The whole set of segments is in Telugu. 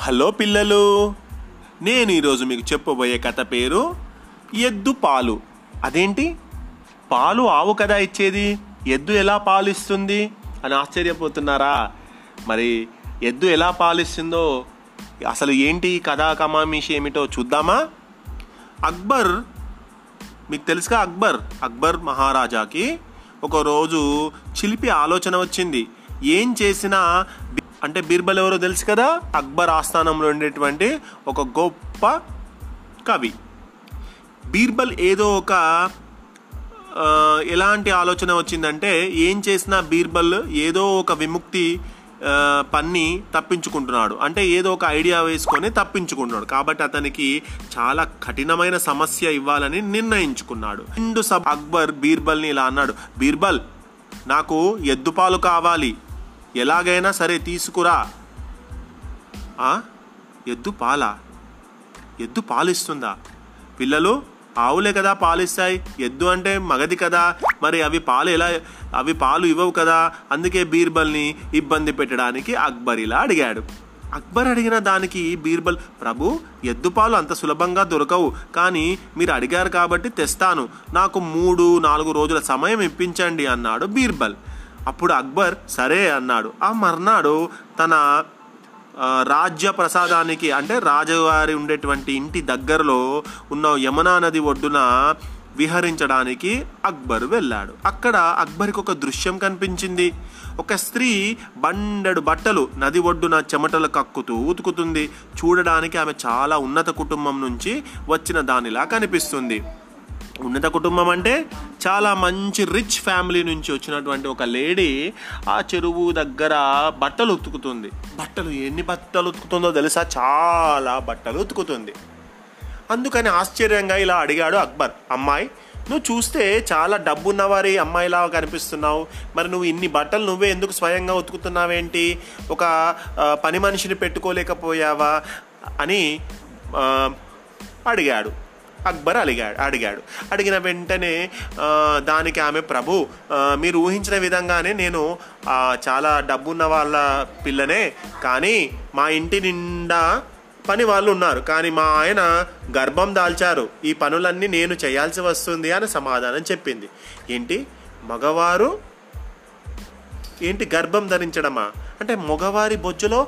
హలో పిల్లలు నేను ఈరోజు మీకు చెప్పబోయే కథ పేరు ఎద్దు పాలు. అదేంటి? పాలు ఆవు కదా ఇచ్చేది? ఎద్దు ఎలా పాలు ఇస్తుంది అని ఆశ్చర్యపోతున్నారా? మరి ఎద్దు ఎలా పాలిస్తుందో అసలు ఏంటి ఈ కథా కమామిషి ఏమిటో చూద్దామా? అక్బర్ మీకు తెలుసుగా అక్బర్? అక్బర్ మహారాజాకి ఒకరోజు చిలిపి ఆలోచన వచ్చింది. ఏం చేసినా అంటే బీర్బల్ ఎవరో తెలుసు కదా? అక్బర్ ఆస్థానంలో ఉండేటువంటి ఒక గొప్ప కవి. బీర్బల్ ఏదో ఒక ఎలాంటి ఆలోచన వచ్చిందంటే ఏం చేసినా బీర్బల్ ఏదో ఒక విముక్తి పన్ని తప్పించుకుంటున్నాడు. అంటే ఏదో ఒక ఐడియా వేసుకొని తప్పించుకుంటున్నాడు. కాబట్టి అతనికి చాలా కఠినమైన సమస్య ఇవ్వాలని నిర్ణయించుకున్నాడు. రెండు సబ్ అక్బర్ బీర్బల్ని ఇలా అన్నాడు బీర్బల్ నాకు ఎద్దుపాలు కావాలి. ఎలాగైనా సరే తీసుకురా. ఎద్దు పాలా? ఎద్దు పాలిస్తుందా? పిల్లలు ఆవులే కదా పాలిస్తాయి. ఎద్దు అంటే మగది కదా. మరి అవి పాలు ఎలా అవి పాలు ఇవ్వవు కదా. అందుకే బీర్బల్ని ఇబ్బంది పెట్టడానికి అక్బర్ ఇలా అడిగాడు. అక్బర్ అడిగిన దానికి బీర్బల్ ప్రభు ఎద్దు పాలు అంత సులభంగా దొరకవు. కానీ మీరు అడిగారు కాబట్టి తెస్తాను. నాకు మూడు నాలుగు రోజుల సమయం ఇప్పించండి అన్నాడు బీర్బల్. అప్పుడు అక్బర్ సరే అన్నాడు. ఆ మర్నాడు తన రాజ్య ప్రసాదానికి అంటే రాజవారి ఉండేటువంటి ఇంటి దగ్గరలో ఉన్న యమునా నది ఒడ్డున విహరించడానికి అక్బర్ వెళ్ళాడు. అక్కడ అక్బర్కి ఒక దృశ్యం కనిపించింది. ఒక స్త్రీ బండెడు బట్టలు నది ఒడ్డున చెమటలు కక్కుతూ ఉతుకుతుంది. చూడడానికి ఆమె చాలా ఉన్నత కుటుంబం నుంచి వచ్చిన దానిలా కనిపిస్తుంది. ఉన్నత కుటుంబం అంటే చాలా మంచి రిచ్ ఫ్యామిలీ నుంచి వచ్చినటువంటి ఒక లేడీ ఆ చెరువు దగ్గర బట్టలు ఉతుకుతుంది. బట్టలు ఎన్ని బట్టలు ఉతుకుతుందో తెలుసా? చాలా బట్టలు ఉతుకుతుంది. అందుకని ఆశ్చర్యంగా ఇలా అడిగాడు అక్బర్. అమ్మాయి నువ్వు చూస్తే చాలా డబ్బున్నవారి అమ్మాయిలా కనిపిస్తున్నావు. మరి నువ్వు ఇన్ని బట్టలు నువ్వే ఎందుకు స్వయంగా ఉతుకుతున్నావేంటి? ఒక పని మనిషిని పెట్టుకోలేకపోయావా? అని అడిగాడు. అక్బర్ అడిగాడు అడిగాడు. అడిగిన వెంటనే దానికి ఆమె ప్రభు మీరు ఊహించిన విధంగానే నేను చాలా డబ్బున్న వాళ్ళ పిల్లనే కానీ మా ఇంటి నిండా పని వాళ్ళు ఉన్నారు. కానీ మా ఆయన గర్భం దాల్చారు. ఈ పనులన్నీ నేను చేయాల్సి వస్తుంది అని సమాధానం చెప్పింది. ఏంటి? మగవారు? ఏంటి గర్భం ధరించడమా? అంటే మగవారి బొజ్జులో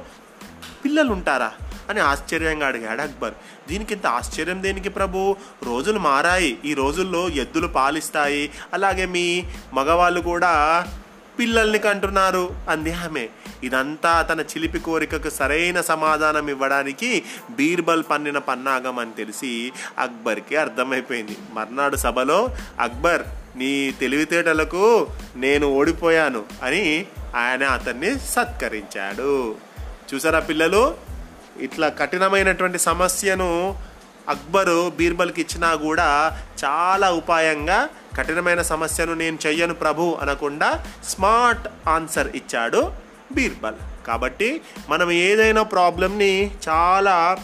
పిల్లలు ఉంటారా అని ఆశ్చర్యంగా అడిగాడు అక్బర్. దీనికి ఇంత ఆశ్చర్యం దేనికి ప్రభు? రోజులు మారాయి. ఈ రోజుల్లో ఎద్దులు పాలిస్తాయి. అలాగే మీ మగవాళ్ళు కూడా పిల్లల్ని కంటున్నారు అంది ఆమె. ఇదంతా తన చిలిపి కోరికకు సరైన సమాధానం ఇవ్వడానికి బీర్బల్ పన్నిన పన్నాగం అని తెలిసి అక్బర్కి అర్థమైపోయింది. మర్నాడు సభలో అక్బర్ నీ తెలివితేటలకు నేను ఓడిపోయాను అని ఆయన అతన్ని సత్కరించాడు. చూసారా పిల్లలు? ఇట్లా కఠినమైనటువంటి సమస్యను అక్బరు బీర్బల్కి ఇచ్చినా కూడా చాలా ఉపాయంగా కఠినమైన సమస్యను నేను చెయ్యను ప్రభు అనకుండా స్మార్ట్ ఆన్సర్ ఇచ్చాడు బీర్బల్. కాబట్టి మనం ఏదైనా ప్రాబ్లమ్ని చాలా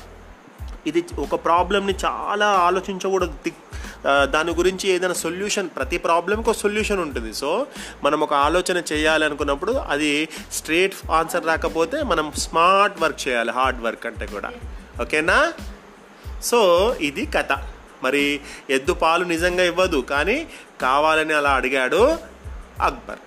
ఇది ఒక ప్రాబ్లమ్ని చాలా ఆలోచించకూడదు దిక్ దాని గురించి ఏదైనా సొల్యూషన్ ప్రతి ప్రాబ్లంకి ఒక సొల్యూషన్ ఉంటుంది. సో మనం ఒక ఆలోచన చేయాలి అనుకున్నప్పుడు అది స్ట్రేట్ ఆన్సర్ రాకపోతే మనం స్మార్ట్ వర్క్ చేయాలి హార్డ్ వర్క్ అంటే కూడా. ఓకేనా? సో ఇది కథ. మరి ఎద్దు పాలు నిజంగా ఇవ్వదు కానీ కావాలని అలా అడిగాడు అక్బర్.